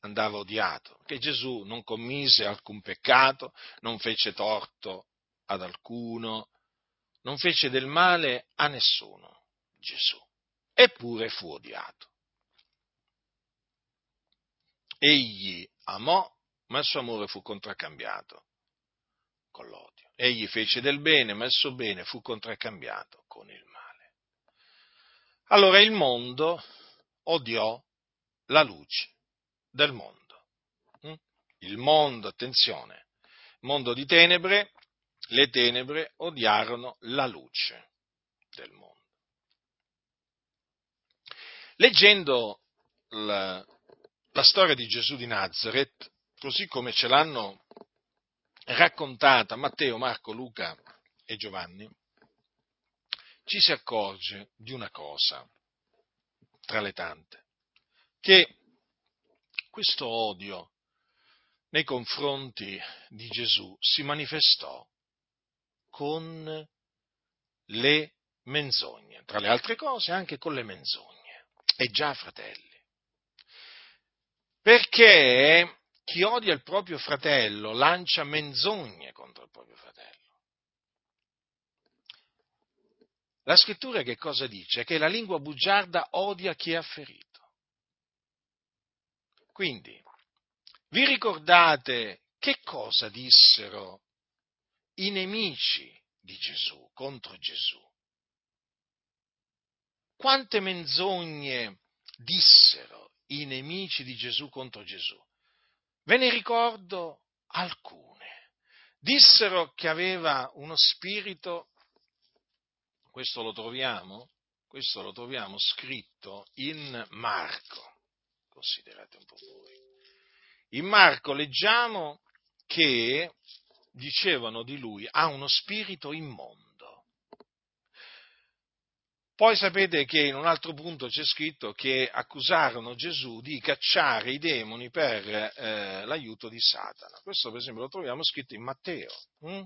andava odiato, che Gesù non commise alcun peccato, non fece torto ad alcuno, non fece del male a nessuno, Gesù, eppure fu odiato. Egli amò, ma il suo amore fu contraccambiato con l'odio. Egli fece del bene, ma il suo bene fu contraccambiato con il male. Allora il mondo odiò la luce del mondo. Mm? Il mondo, attenzione, mondo di tenebre, le tenebre odiarono la luce del mondo. Leggendo la, storia di Gesù di Nazareth, così come ce l'hanno raccontata Matteo, Marco, Luca e Giovanni, ci si accorge di una cosa, tra le tante, che questo odio nei confronti di Gesù si manifestò con le menzogne, tra le altre cose anche con le menzogne. E già, fratelli, perché chi odia il proprio fratello lancia menzogne contro il proprio fratello. La scrittura che cosa dice? Che la lingua bugiarda odia chi ha ferito. Quindi, vi ricordate che cosa dissero i nemici di Gesù contro Gesù? Quante menzogne dissero i nemici di Gesù contro Gesù. Ve ne ricordo alcune. Dissero che aveva uno spirito, questo lo troviamo, questo lo troviamo scritto in Marco, considerate un po' voi. In Marco leggiamo che dicevano di lui ha uno spirito immondo. Poi sapete che in un altro punto c'è scritto che accusarono Gesù di cacciare i demoni per eh, l'aiuto di Satana. Questo per esempio lo troviamo scritto in Matteo, hm?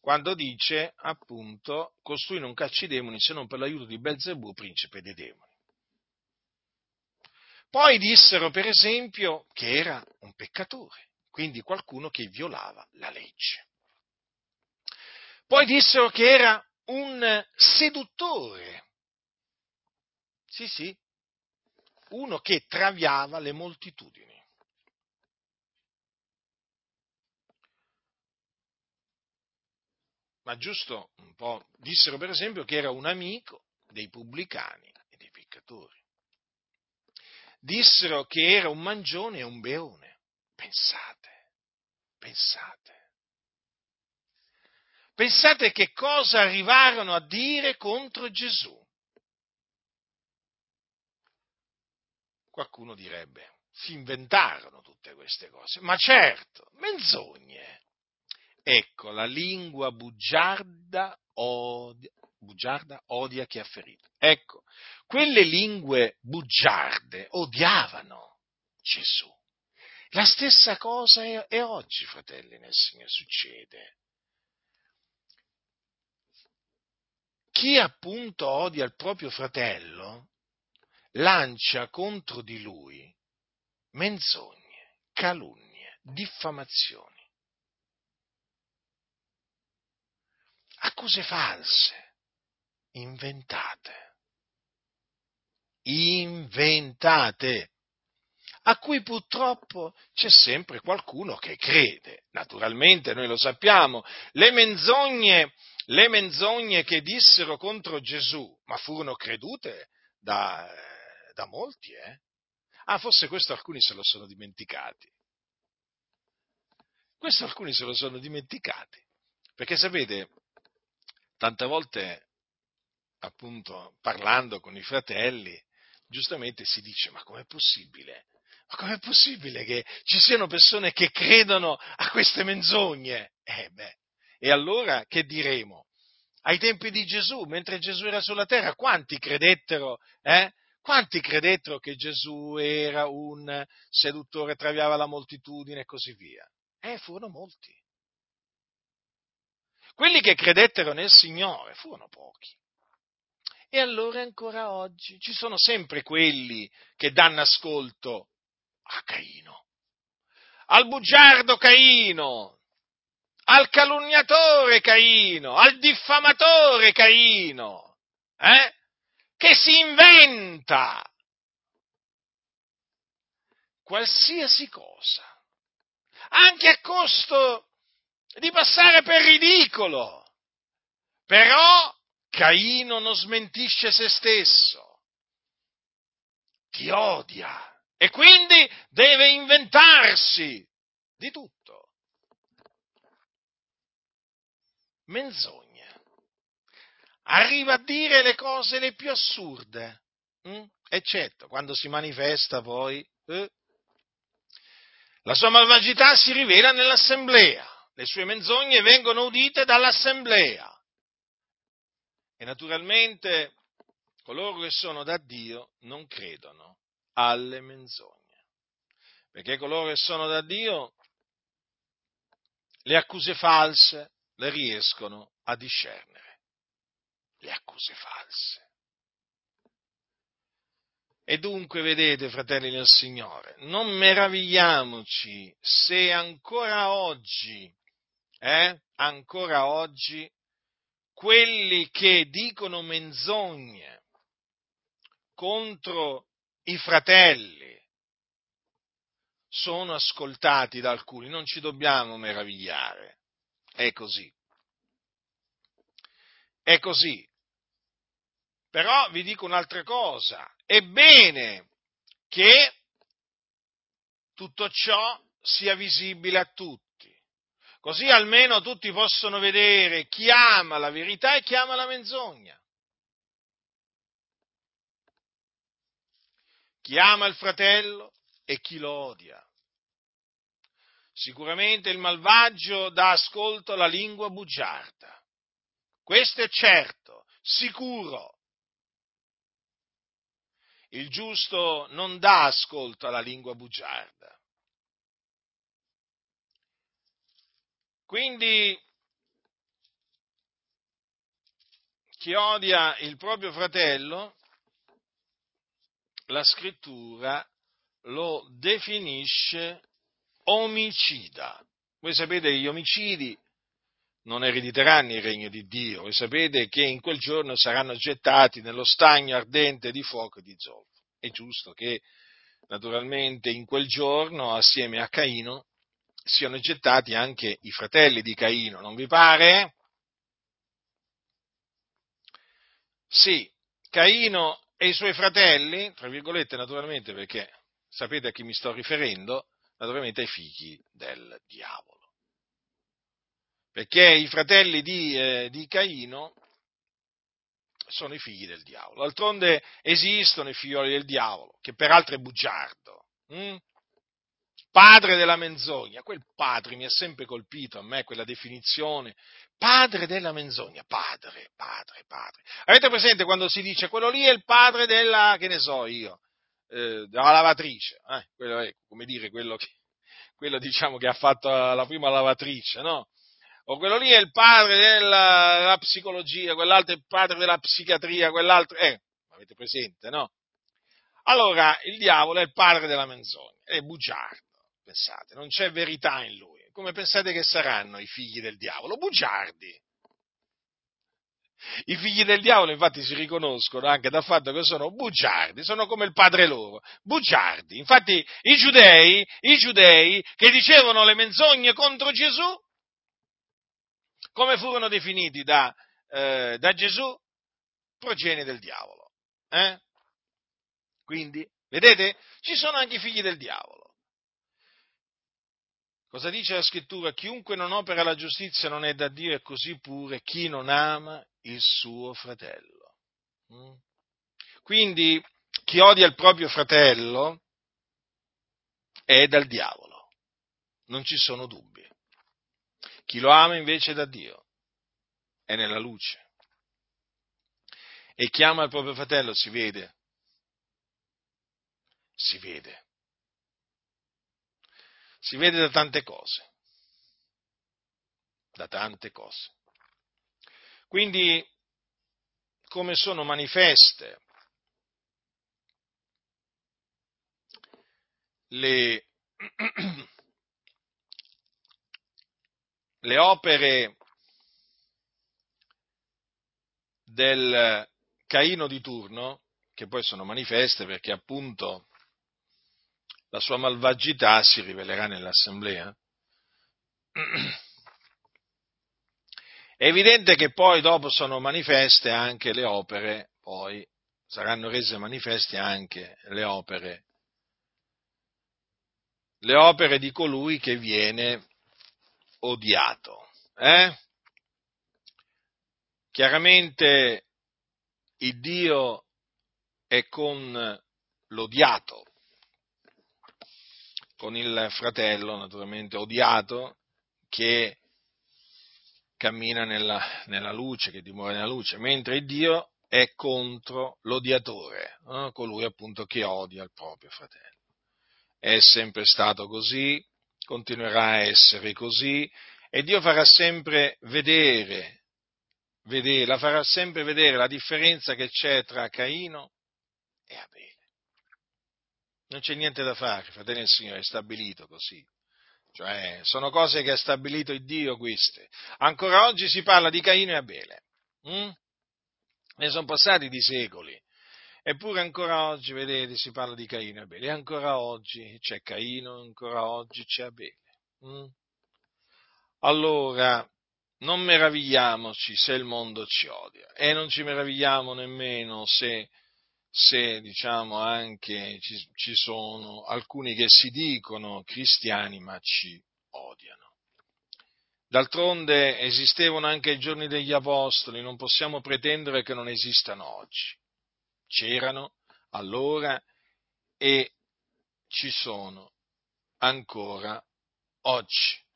quando dice appunto costui non cacci i demoni se non per l'aiuto di Belzebù, principe dei demoni. Poi dissero per esempio che era un peccatore, quindi qualcuno che violava la legge. Poi dissero che era un seduttore. Sì, sì, uno che traviava le moltitudini. Ma giusto un po', dissero per esempio che era un amico dei pubblicani e dei peccatori. Dissero che era un mangione e un beone. Pensate, pensate. Pensate che cosa arrivarono a dire contro Gesù. Qualcuno direbbe, si inventarono tutte queste cose, ma certo, menzogne. Ecco, la lingua bugiarda odia, bugiarda odia chi ha ferito. Ecco, quelle lingue bugiarde odiavano Gesù. La stessa cosa è, è oggi, fratelli nel Signore, succede. Chi appunto odia il proprio fratello lancia contro di lui menzogne, calunnie, diffamazioni, accuse false, inventate, inventate, a cui purtroppo c'è sempre qualcuno che crede. Naturalmente noi lo sappiamo, le menzogne le menzogne che dissero contro Gesù, ma furono credute da, da molti, eh? Ah, forse questo alcuni se lo sono dimenticati. Questo alcuni se lo sono dimenticati. Perché sapete, tante volte, appunto, parlando con i fratelli, giustamente si dice, ma com'è possibile? Ma com'è possibile che ci siano persone che credono a queste menzogne? Eh beh, e allora che diremo? Ai tempi di Gesù, mentre Gesù era sulla terra, quanti credettero, eh? Quanti credettero che Gesù era un seduttore, traviava la moltitudine e così via? Eh, furono molti. Quelli che credettero nel Signore furono pochi. E allora ancora oggi ci sono sempre quelli che danno ascolto a Caino, al bugiardo Caino, al calunniatore Caino, al diffamatore Caino, eh? che si inventa qualsiasi cosa, anche a costo di passare per ridicolo. Però Caino non smentisce se stesso, ti odia e quindi deve inventarsi di tutto. Menzogna. Arriva a dire le cose le più assurde, hm? eccetto quando si manifesta poi. Eh? La sua malvagità si rivela nell'assemblea, le sue menzogne vengono udite dall'assemblea. E naturalmente coloro che sono da Dio non credono alle menzogne, perché coloro che sono da Dio le accuse false le riescono a discernere, le accuse false. E dunque, vedete, fratelli del Signore, non meravigliamoci se ancora oggi, eh, ancora oggi, quelli che dicono menzogne contro i fratelli sono ascoltati da alcuni, non ci dobbiamo meravigliare. È così. È così. Però vi dico un'altra cosa. È bene che tutto ciò sia visibile a tutti. Così almeno tutti possono vedere chi ama la verità e chi ama la menzogna. Chi ama il fratello e chi lo odia. Sicuramente il malvagio dà ascolto alla lingua bugiarda. Questo è certo, sicuro. Il giusto non dà ascolto alla lingua bugiarda. Quindi chi odia il proprio fratello, la scrittura lo definisce omicida. Voi sapete che gli omicidi non erediteranno il regno di Dio, voi sapete che in quel giorno saranno gettati nello stagno ardente di fuoco e di zolfo. È giusto che naturalmente in quel giorno, assieme a Caino, siano gettati anche i fratelli di Caino, non vi pare? Sì, Caino e i suoi fratelli, tra virgolette naturalmente perché sapete a chi mi sto riferendo, naturalmente ai figli del diavolo. perché i fratelli di, eh, di Caino sono i figli del diavolo. D'altronde esistono i figlioli del diavolo, che peraltro è bugiardo. Hm? Padre della menzogna, quel padre mi ha sempre colpito a me quella definizione. Padre della menzogna, padre, padre, padre. Avete presente quando si dice quello lì è il padre della, che ne so io, eh, della lavatrice, eh? quello è, come dire, quello che, quello diciamo che ha fatto la prima lavatrice, no? O quello lì è il padre della, della psicologia, quell'altro è il padre della psichiatria, quell'altro, eh, avete presente, no? Allora, il diavolo è il padre della menzogna, è bugiardo, pensate, non c'è verità in lui. Come pensate che saranno i figli del diavolo? Bugiardi. I figli del diavolo infatti si riconoscono anche dal fatto che sono bugiardi, sono come il padre loro, bugiardi. Infatti i giudei, i giudei che dicevano le menzogne contro Gesù, come furono definiti da, eh, da Gesù? Progenie del diavolo. Eh? Quindi, vedete, ci sono anche i figli del diavolo. Cosa dice la scrittura? Chiunque non opera la giustizia non è da Dio e così pure chi non ama il suo fratello. Mm? Quindi chi odia il proprio fratello è dal diavolo, non ci sono dubbi. Chi lo ama invece è da Dio, è nella luce. E chi ama il proprio fratello si vede, si vede. Si vede da tante cose, da tante cose. Quindi, come sono manifeste le, le opere del Caino di turno, che poi sono manifeste perché appunto la sua malvagità si rivelerà nell'assemblea. È evidente che poi dopo sono manifeste anche le opere, poi saranno rese manifeste anche le opere, le opere di colui che viene odiato. Eh? Chiaramente il Dio è con l'odiato, con il fratello naturalmente odiato che cammina nella, nella luce, che dimora nella luce, mentre Dio è contro l'odiatore, eh? colui appunto che odia il proprio fratello. È sempre stato così, continuerà a essere così e Dio farà sempre vedere, vedere, la farà sempre vedere la differenza che c'è tra Caino e Abele. Non c'è niente da fare, fratelli del Signore, è stabilito così. Cioè, sono cose che ha stabilito il Dio queste. Ancora oggi si parla di Caino e Abele. Mm? Ne sono passati di secoli. Eppure ancora oggi, vedete, si parla di Caino e Abele. E ancora oggi c'è Caino, ancora oggi c'è Abele. Mm? Allora, non meravigliamoci se il mondo ci odia e non ci meravigliamo nemmeno se se diciamo anche ci, ci sono alcuni che si dicono cristiani ma ci odiano. D'altronde esistevano anche i giorni degli apostoli, non possiamo pretendere che non esistano oggi. C'erano allora e ci sono ancora oggi.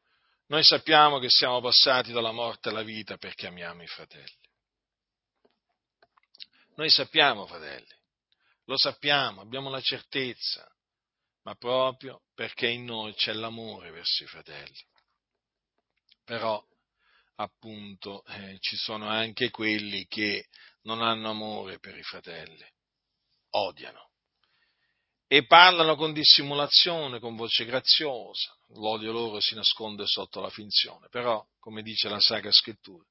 Noi sappiamo che siamo passati dalla morte alla vita perché amiamo i fratelli. Noi sappiamo, fratelli, lo sappiamo, abbiamo la certezza, ma proprio perché in noi c'è l'amore verso i fratelli. Però, appunto, eh, ci sono anche quelli che non hanno amore per i fratelli, odiano e parlano con dissimulazione, con voce graziosa. L'odio loro si nasconde sotto la finzione, però, come dice la Sacra Scrittura,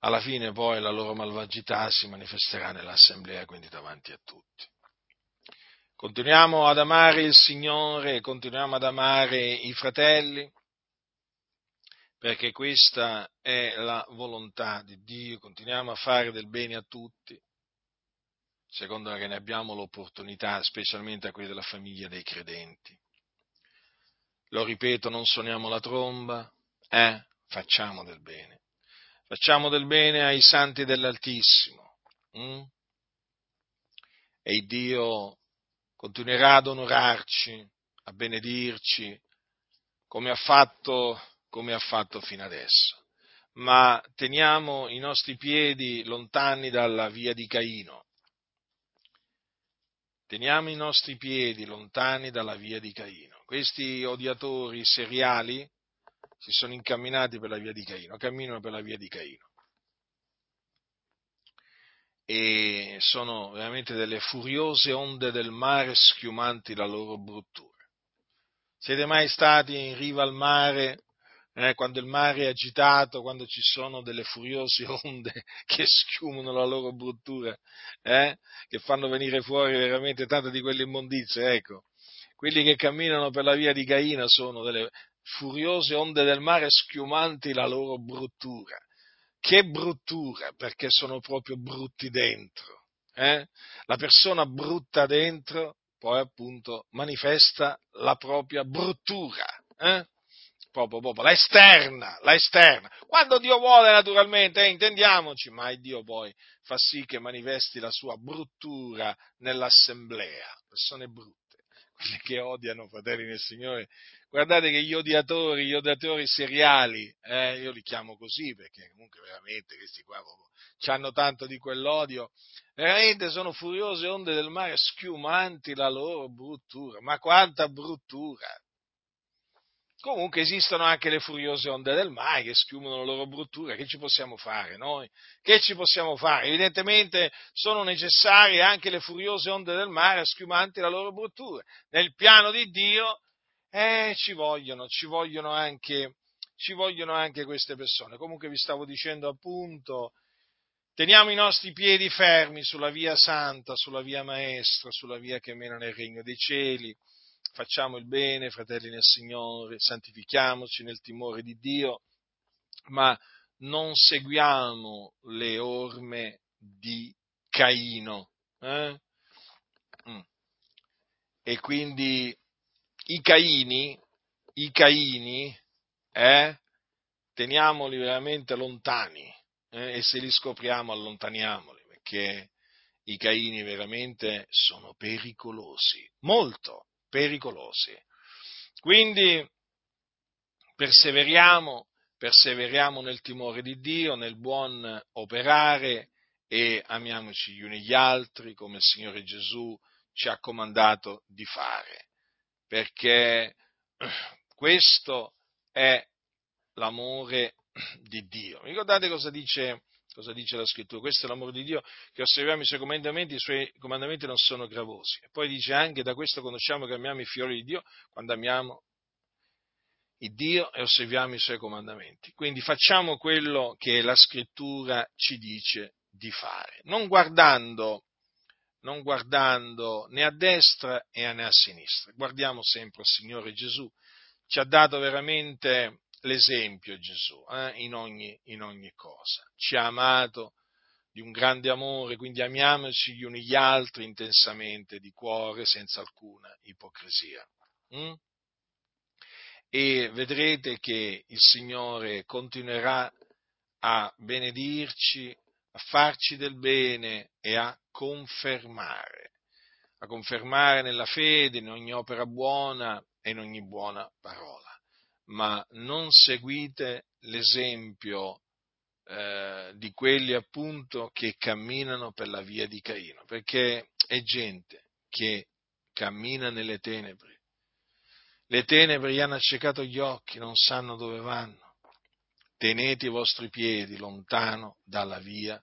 alla fine poi la loro malvagità si manifesterà nell'assemblea, quindi davanti a tutti. Continuiamo ad amare il Signore, continuiamo ad amare i fratelli, perché questa è la volontà di Dio, continuiamo a fare del bene a tutti, secondo che ne abbiamo l'opportunità, specialmente a quelli della famiglia dei credenti. Lo ripeto, non suoniamo la tromba, eh, facciamo del bene. Facciamo del bene ai santi dell'Altissimo. Hm? E Dio continuerà ad onorarci, a benedirci, come ha fatto, come ha fatto fino adesso. Ma teniamo i nostri piedi lontani dalla via di Caino. Teniamo i nostri piedi lontani dalla via di Caino. Questi odiatori seriali si sono incamminati per la via di Caino, camminano per la via di Caino. E sono veramente delle furiose onde del mare schiumanti la loro bruttura. Siete mai stati in riva al mare, eh, quando il mare è agitato, quando ci sono delle furiose onde che schiumano la loro bruttura, eh, che fanno venire fuori veramente tante di quelle immondizie? Ecco, quelli che camminano per la via di Caino sono delle furiose onde del mare schiumanti la loro bruttura. Che bruttura, perché sono proprio brutti dentro. Eh? La persona brutta dentro poi appunto manifesta la propria bruttura. Eh? Proprio, proprio, la esterna, la esterna. Quando Dio vuole, naturalmente, eh, intendiamoci, ma Dio poi fa sì che manifesti la sua bruttura nell'assemblea. Persone brutte, quelle che odiano fratelli nel Signore, Guardate che gli odiatori, gli odiatori seriali, eh, io li chiamo così perché comunque veramente questi qua hanno tanto di quell'odio, veramente sono furiose onde del mare schiumanti la loro bruttura. Ma quanta bruttura! Comunque esistono anche le furiose onde del mare che schiumano la loro bruttura, che ci possiamo fare noi? Che ci possiamo fare? Evidentemente sono necessarie anche le furiose onde del mare schiumanti la loro bruttura. Nel piano di Dio eh, ci vogliono, ci vogliono anche, ci vogliono anche queste persone. Comunque vi stavo dicendo appunto, teniamo i nostri piedi fermi sulla via santa, sulla via maestra, sulla via che mena nel regno dei cieli. Facciamo il bene, fratelli nel Signore, santifichiamoci nel timore di Dio, ma non seguiamo le orme di Caino. Eh? Mm. E quindi i Caini, i Caini, eh, teniamoli veramente lontani eh, e se li scopriamo allontaniamoli, perché i Caini veramente sono pericolosi, molto pericolosi. Quindi perseveriamo, perseveriamo nel timore di Dio, nel buon operare e amiamoci gli uni gli altri come il Signore Gesù ci ha comandato di fare perché questo è l'amore di Dio. Ricordate cosa dice, cosa dice la scrittura? Questo è l'amore di Dio, che osserviamo i suoi comandamenti, i suoi comandamenti non sono gravosi. E poi dice anche, da questo conosciamo che amiamo i fiori di Dio, quando amiamo il Dio e osserviamo i suoi comandamenti. Quindi facciamo quello che la scrittura ci dice di fare, non guardando non guardando né a destra né a sinistra. Guardiamo sempre il Signore Gesù. Ci ha dato veramente l'esempio Gesù eh, in, ogni, in ogni cosa. Ci ha amato di un grande amore, quindi amiamoci gli uni gli altri intensamente, di cuore, senza alcuna ipocrisia. Mm? E vedrete che il Signore continuerà a benedirci farci del bene e a confermare, a confermare nella fede, in ogni opera buona e in ogni buona parola. Ma non seguite l'esempio eh, di quelli appunto che camminano per la via di Caino, perché è gente che cammina nelle tenebre. Le tenebre gli hanno accecato gli occhi, non sanno dove vanno tenete i vostri piedi lontano dalla via